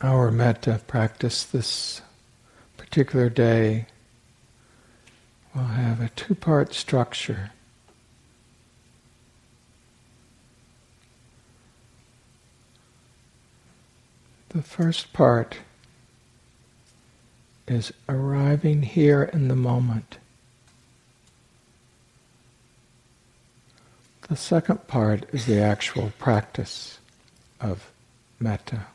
our metta practice this particular day will have a two part structure. The first part is arriving here in the moment. The second part is the actual practice of metta.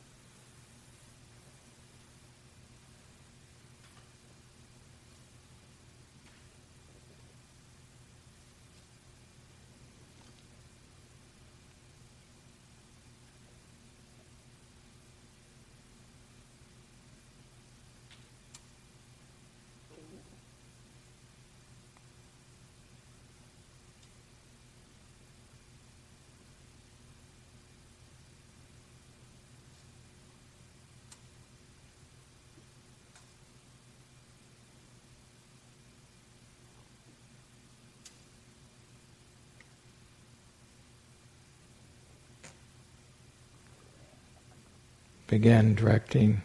Begin directing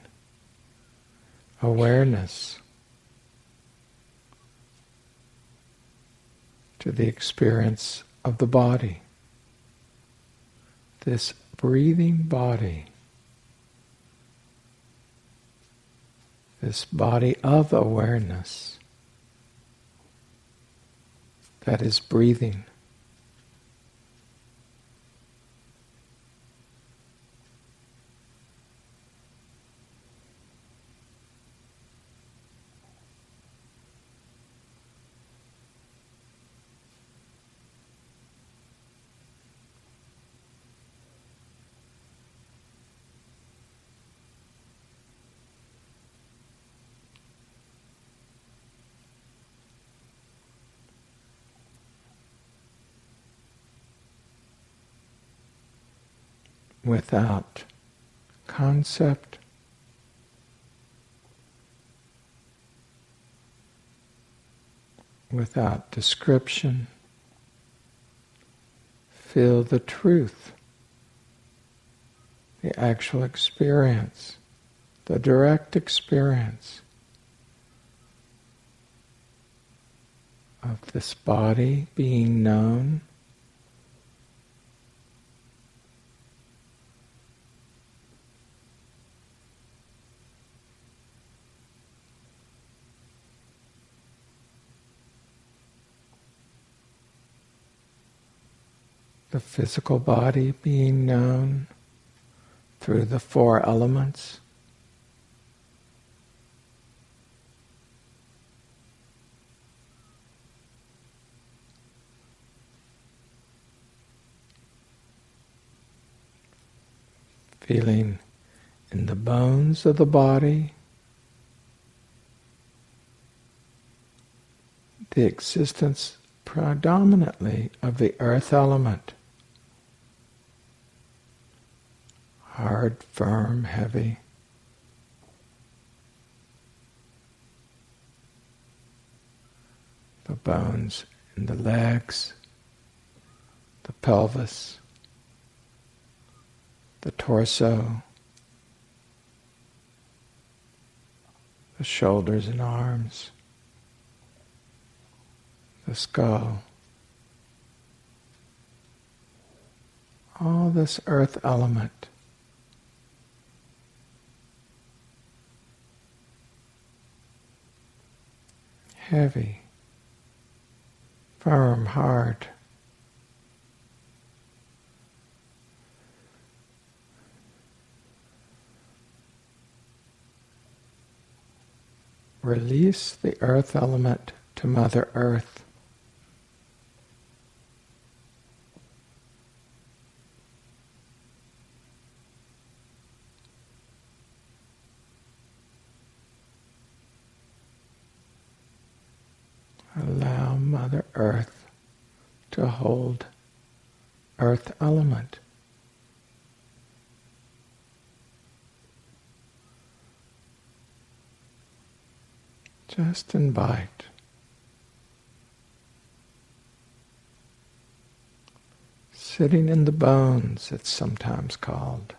awareness to the experience of the body. This breathing body, this body of awareness that is breathing. Without concept, without description. Feel the truth, the actual experience, the direct experience. Of this body being known the physical body being known through the four elements. Feeling in the bones of the body the existence predominantly of the earth element. Hard, firm, heavy. The bones in the legs, the pelvis, the torso, the shoulders and arms, the skull. All this earth element. Heavy, firm, hard. Release the earth element to Mother Earth. Earth to hold earth element. Just invite. Sitting in the bones, it's sometimes called.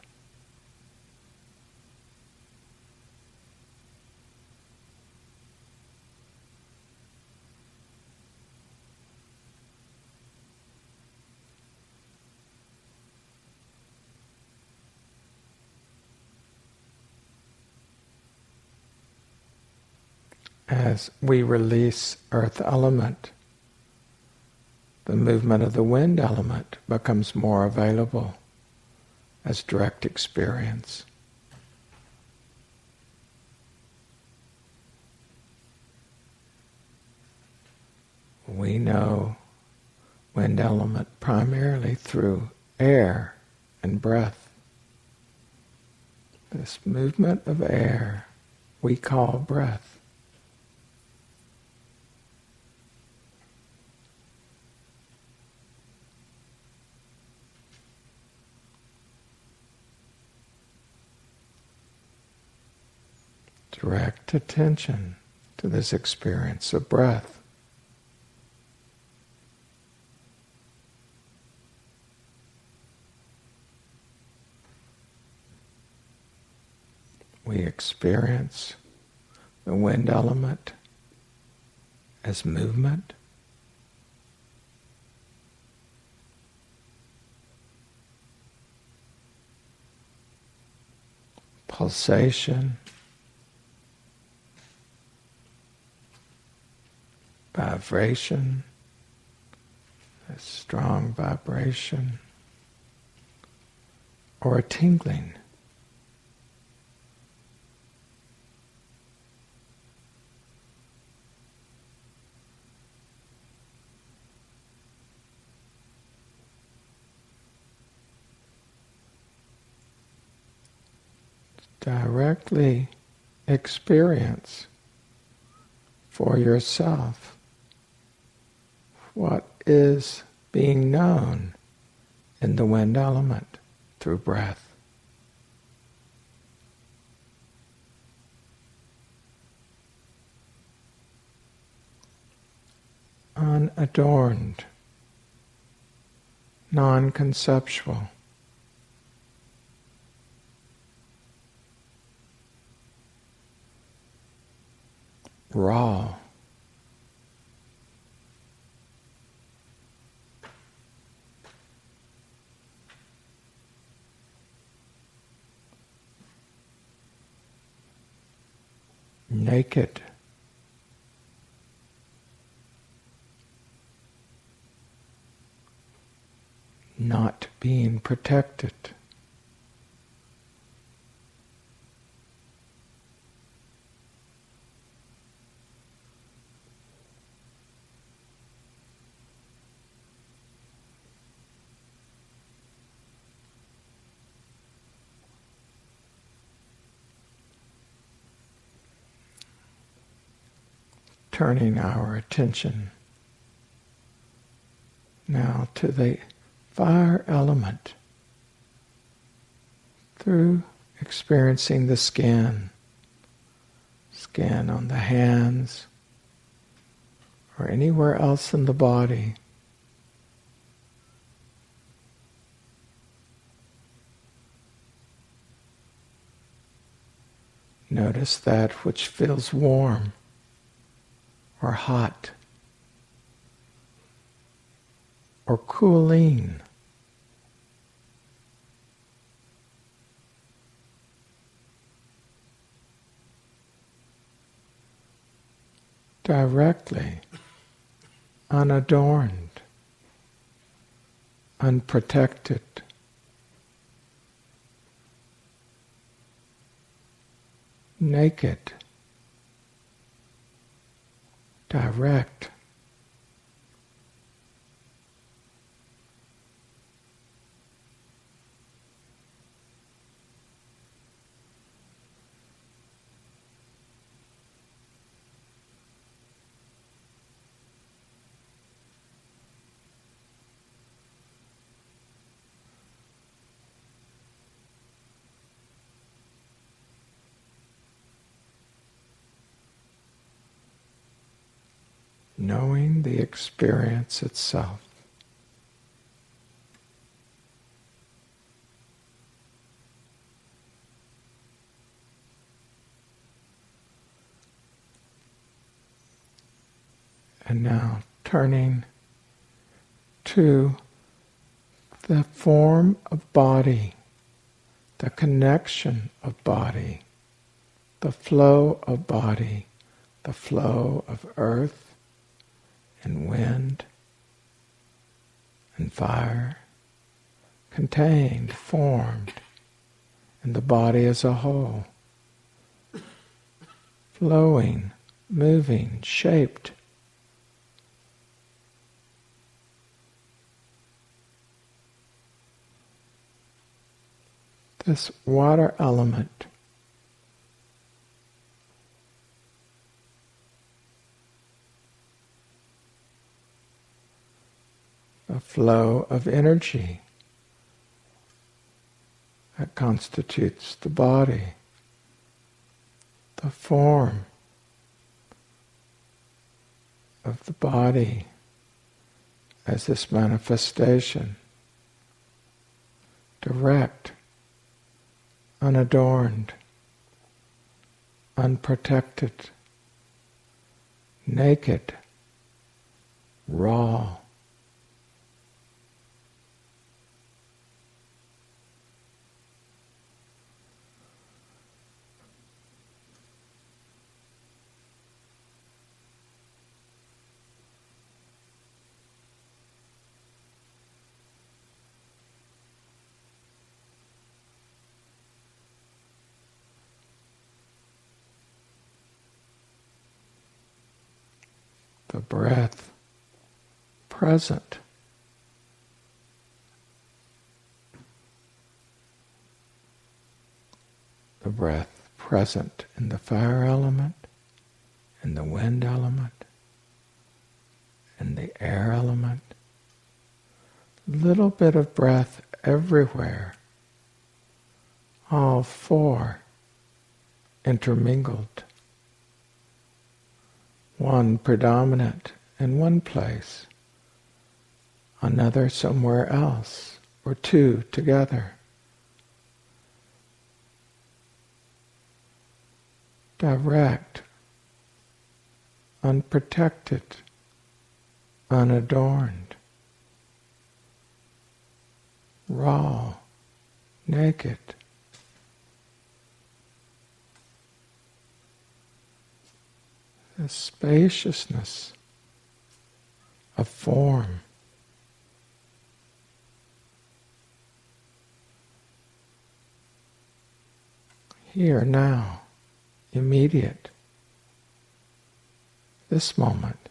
As we release earth element, the movement of the wind element becomes more available as direct experience. We know wind element primarily through air and breath. This movement of air we call breath. Direct attention to this experience of breath. we experience the wind element as movement. Pulsation, vibration, a strong vibration, or a tingling. directly experience for yourself what is being known in the wind element through breath. Unadorned, non conceptual. raw. Naked. Not being protected. Turning our attention now to the fire element through experiencing the skin, skin on the hands or anywhere else in the body. Notice that which feels warm or hot or cooling. Directly, unadorned, unprotected. Naked direct. Knowing the experience itself. And now turning to the form of body, the connection of body, the flow of body, the flow of earth and wind and fire contained, formed in the body as a whole, flowing, moving, shaped. This water element a flow of energy that constitutes the body, the form of the body as this manifestation, direct, unadorned, unprotected, naked, raw. Breath present. The breath present in the fire element, in the wind element, in the air element. Little bit of breath everywhere. All four intermingled one predominant in one place, another somewhere else, or two together. Direct, unprotected, unadorned, raw, naked. The spaciousness of form. Here, now, immediate, this moment.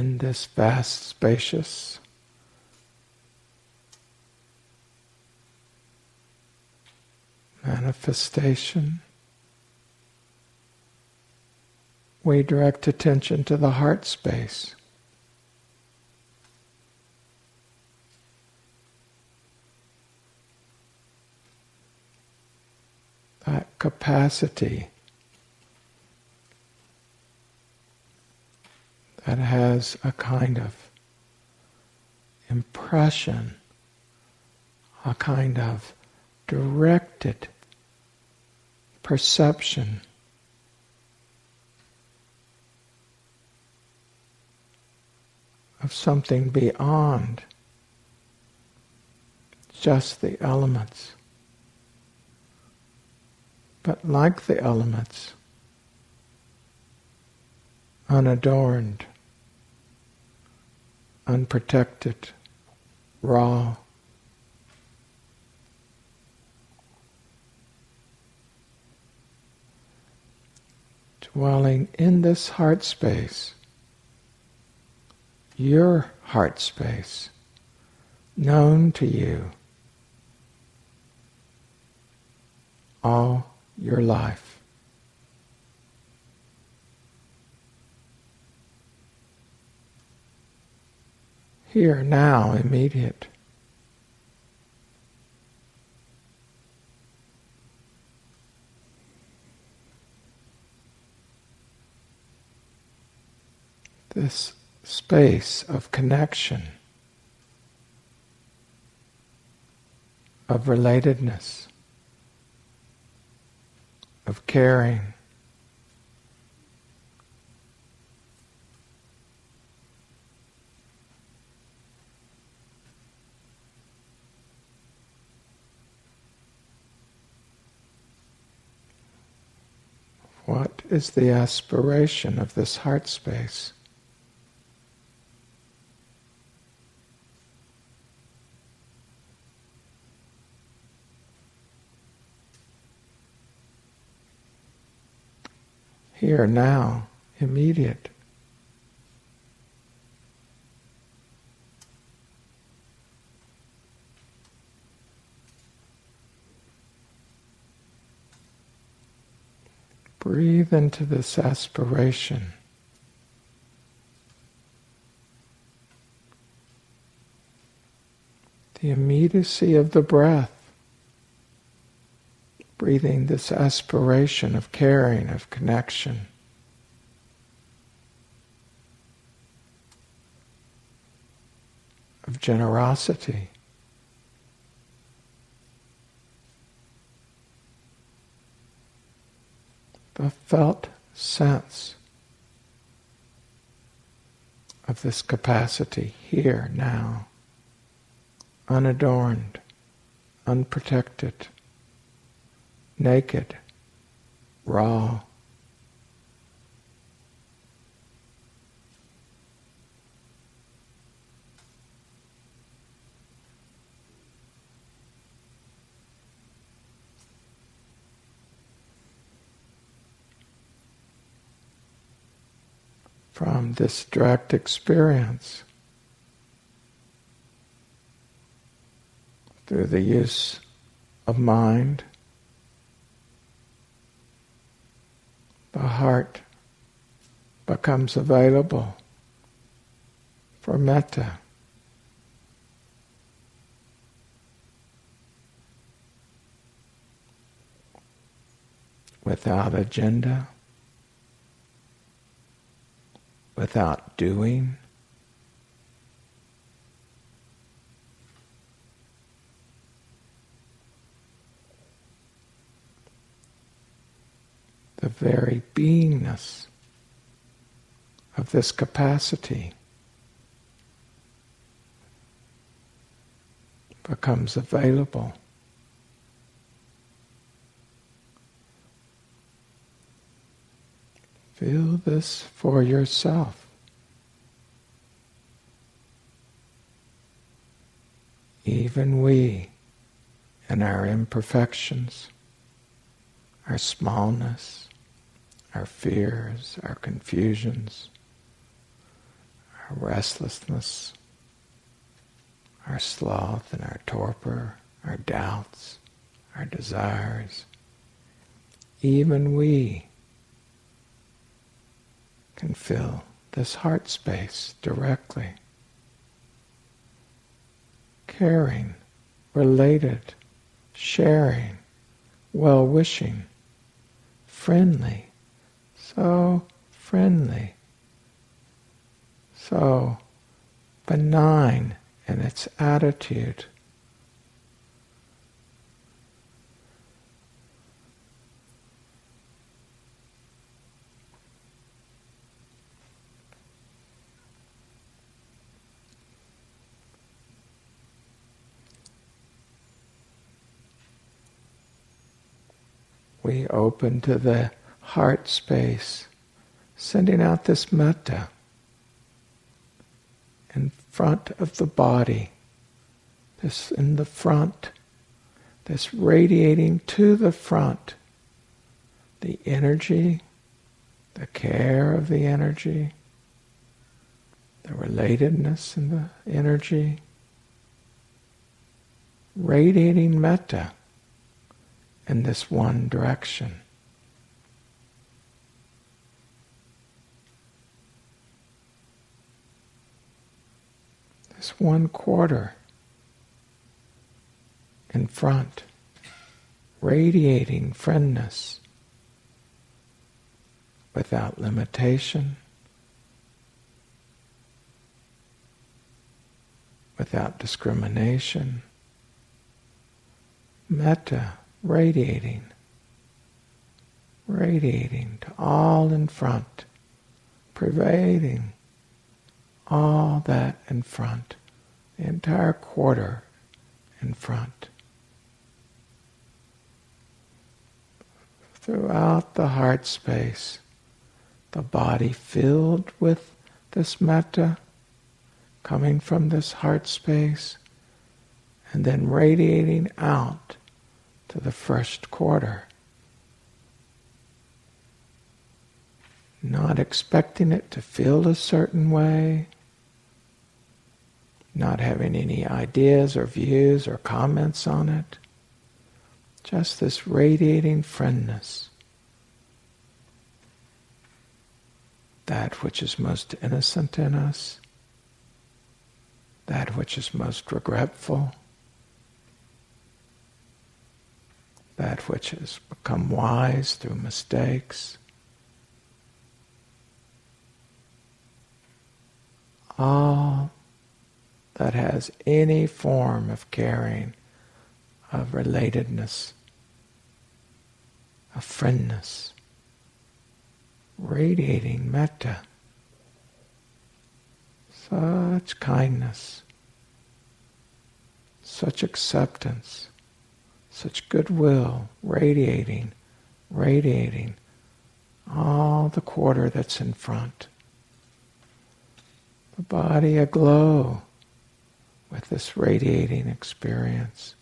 In this vast, spacious, manifestation, we direct attention to the heart space. That capacity that has a kind of impression, a kind of directed perception. Of something beyond just the elements. But like the elements, unadorned, unprotected, raw. Dwelling in this heart space, your heart space, known to you all your life. Here, now, immediate. This space of connection, of relatedness, of caring. What is the aspiration of this heart space? Here, now, immediate. Breathe into this aspiration. The immediacy of the breath, breathing this aspiration of caring, of connection. Of generosity. The felt sense of this capacity here, now, unadorned, unprotected, naked, raw. From this direct experience through the use of mind, the heart becomes available for metta. Without agenda. Without doing. The very beingness of this capacity becomes available. Feel this for yourself. Even we, in our imperfections, our smallness, our fears, our confusions, our restlessness, our sloth and our torpor, our doubts, our desires, even we can fill this heart space directly. Caring, related, sharing, well wishing, friendly, so friendly, so benign in its attitude. We open to the heart space, sending out this metta in front of the body, this in the front, this radiating to the front, the energy, the care of the energy, the relatedness in the energy, radiating metta in this one direction. This one quarter in front, radiating friendness without limitation, without discrimination. Metta radiating radiating to all in front, pervading all that in front, the entire quarter in front. Throughout the heart space, the body filled with this metta coming from this heart space and then radiating out to the first quarter. Not expecting it to feel a certain way, not having any ideas or views or comments on it, just this radiating friendness. That which is most innocent in us, that which is most regretful, that which has become wise through mistakes. All that has any form of caring, of relatedness, of friendness, radiating metta, such kindness, such acceptance such goodwill radiating, radiating all the quarter that's in front. The body aglow with this radiating experience.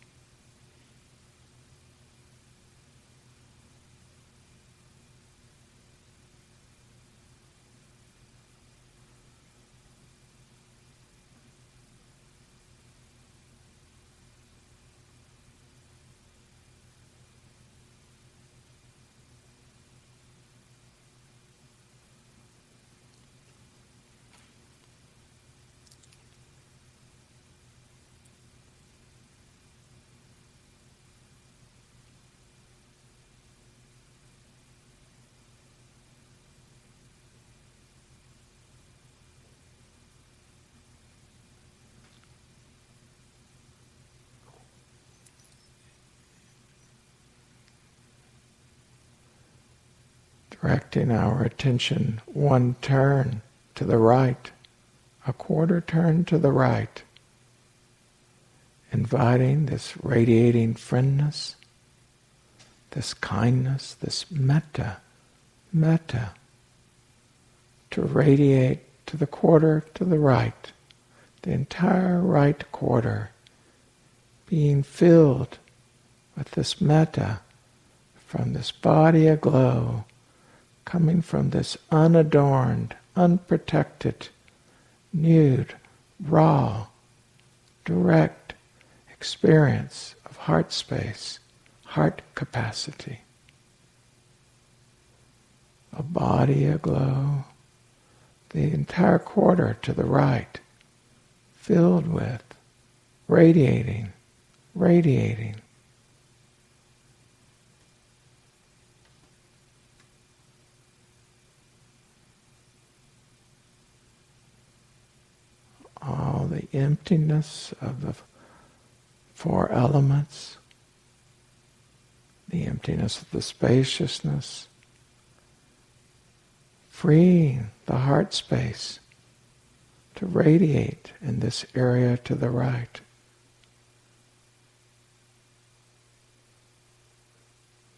Directing our attention one turn to the right, a quarter turn to the right, inviting this radiating friendness, this kindness, this metta, metta, to radiate to the quarter to the right, the entire right quarter, being filled with this metta from this body aglow coming from this unadorned, unprotected, nude, raw, direct experience of heart space, heart capacity. A body aglow, the entire quarter to the right, filled with, radiating, radiating all the emptiness of the four elements, the emptiness of the spaciousness, freeing the heart space to radiate in this area to the right.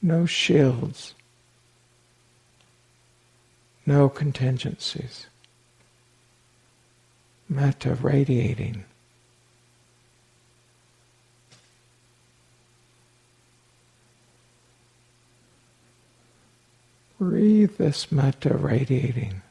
No shields, no contingencies metta radiating. Breathe this metta radiating.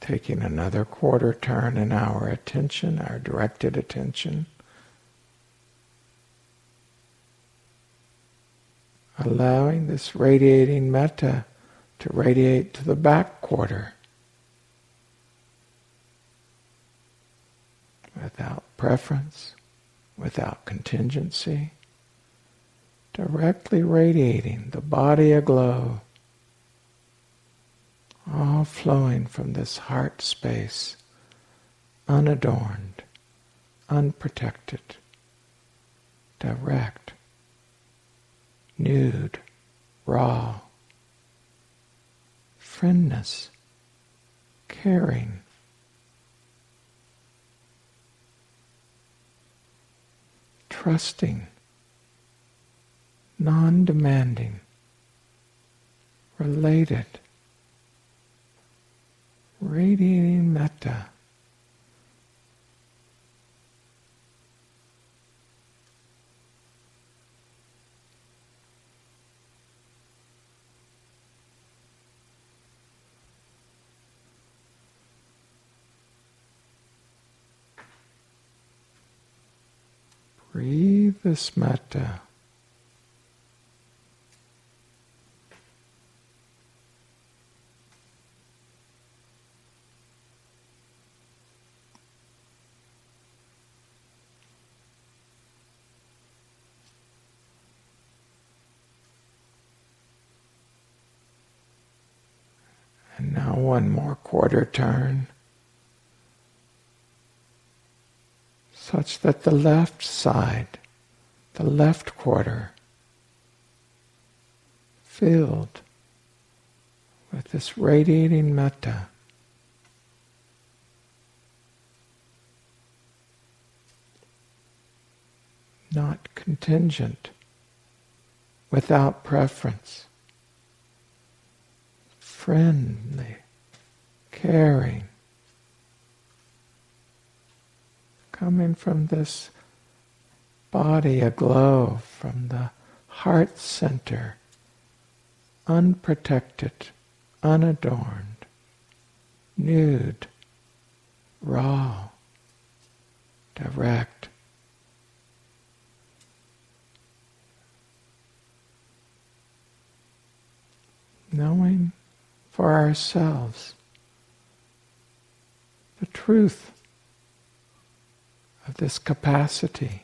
Taking another quarter turn in our attention, our directed attention. Allowing this radiating metta to radiate to the back quarter. Without preference, without contingency, directly radiating the body aglow, all flowing from this heart space, unadorned, unprotected, direct, nude, raw, friendness, caring, trusting, non demanding, related, radiating metta. Breathe this metta. And now one more quarter turn. such that the left side, the left quarter, filled with this radiating metta. Not contingent, without preference, friendly, caring, coming from this body aglow, from the heart center, unprotected, unadorned, nude, raw, direct. Knowing for ourselves the truth of this capacity.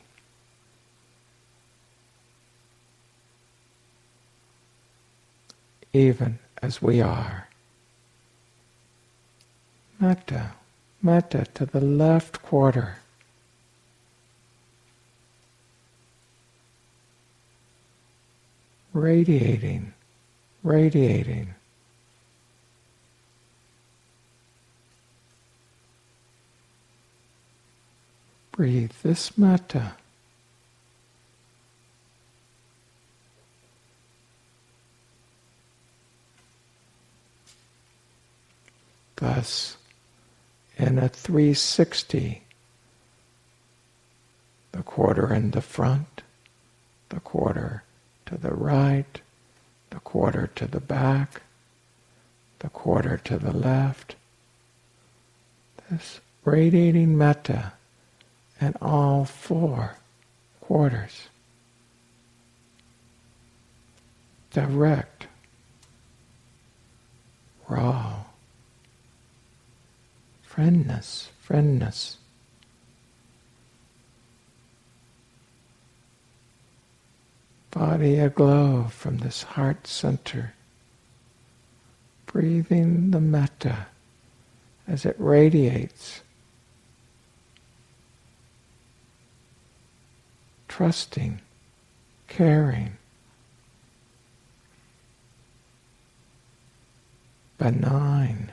Even as we are. Metta, metta to the left quarter. Radiating, radiating. Breathe this metta. Thus, in a 360, the quarter in the front, the quarter to the right, the quarter to the back, the quarter to the left. This radiating metta and all four quarters. Direct, raw, friendness, friendness. Body aglow from this heart center, breathing the metta as it radiates trusting, caring, benign.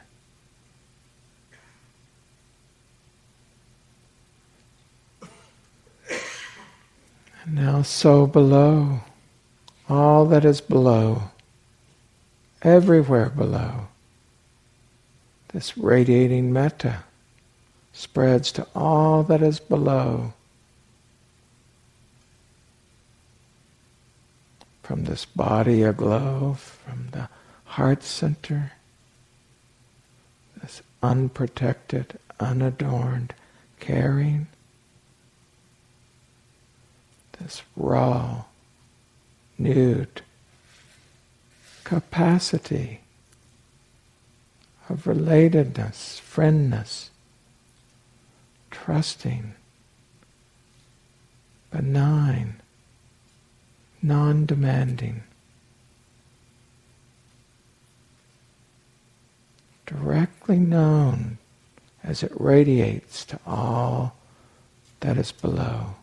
And now, so below, all that is below, everywhere below, this radiating metta spreads to all that is below. From this body aglow, from the heart center, this unprotected, unadorned, caring, this raw, nude capacity of relatedness, friendness, trusting, benign, non demanding. Directly known as it radiates to all that is below.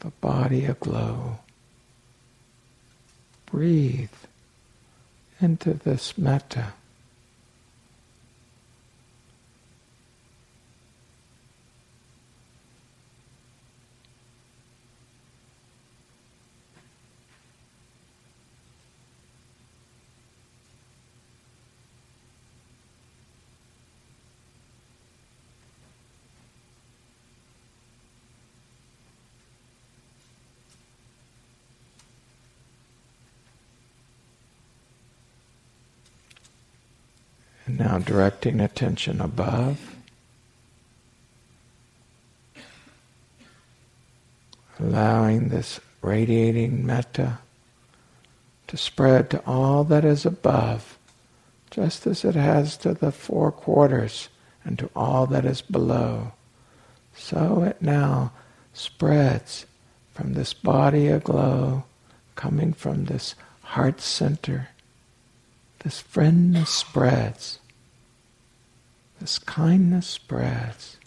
The body aglow. Breathe into this metta. Now directing attention above. Allowing this radiating metta to spread to all that is above, just as it has to the four quarters and to all that is below. So it now spreads from this body aglow, coming from this heart center this friendness spreads. This kindness spreads.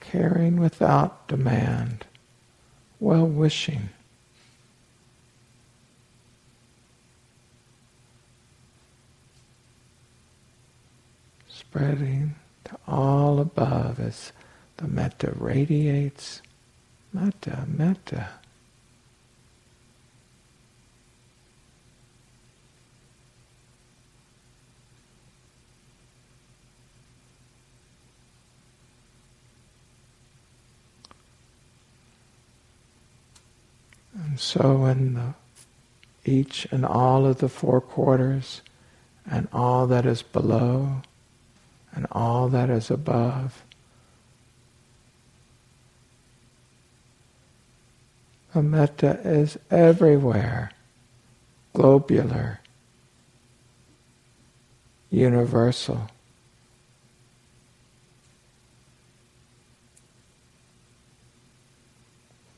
Caring without demand, well wishing. spreading to all above as the metta radiates. Metta, metta. And so in the, each and all of the four quarters and all that is below, and all that is above. The metta is everywhere, globular, universal.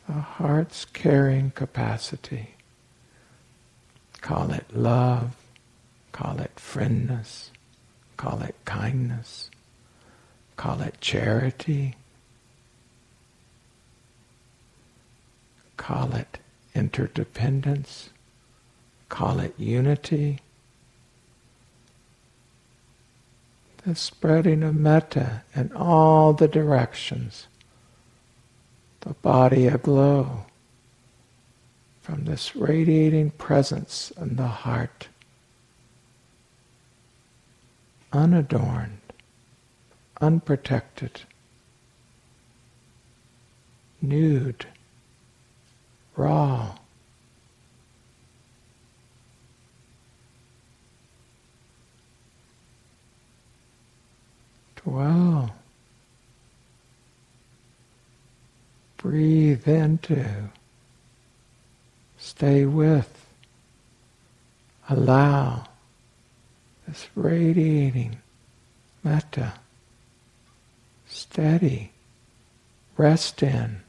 The heart's caring capacity. Call it love, call it friendness, Call it kindness. Call it charity. Call it interdependence. Call it unity. The spreading of metta in all the directions. The body aglow from this radiating presence in the heart unadorned, unprotected, nude, raw. Dwell. Breathe into. Stay with. Allow this radiating metta, steady, rest in.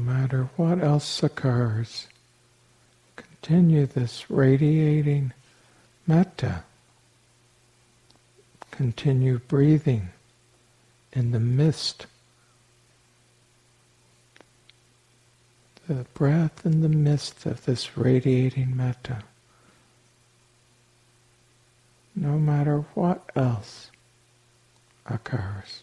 Matter what else occurs, continue this radiating metta. Continue breathing in the mist. The breath in the midst of this radiating metta. No matter what else occurs.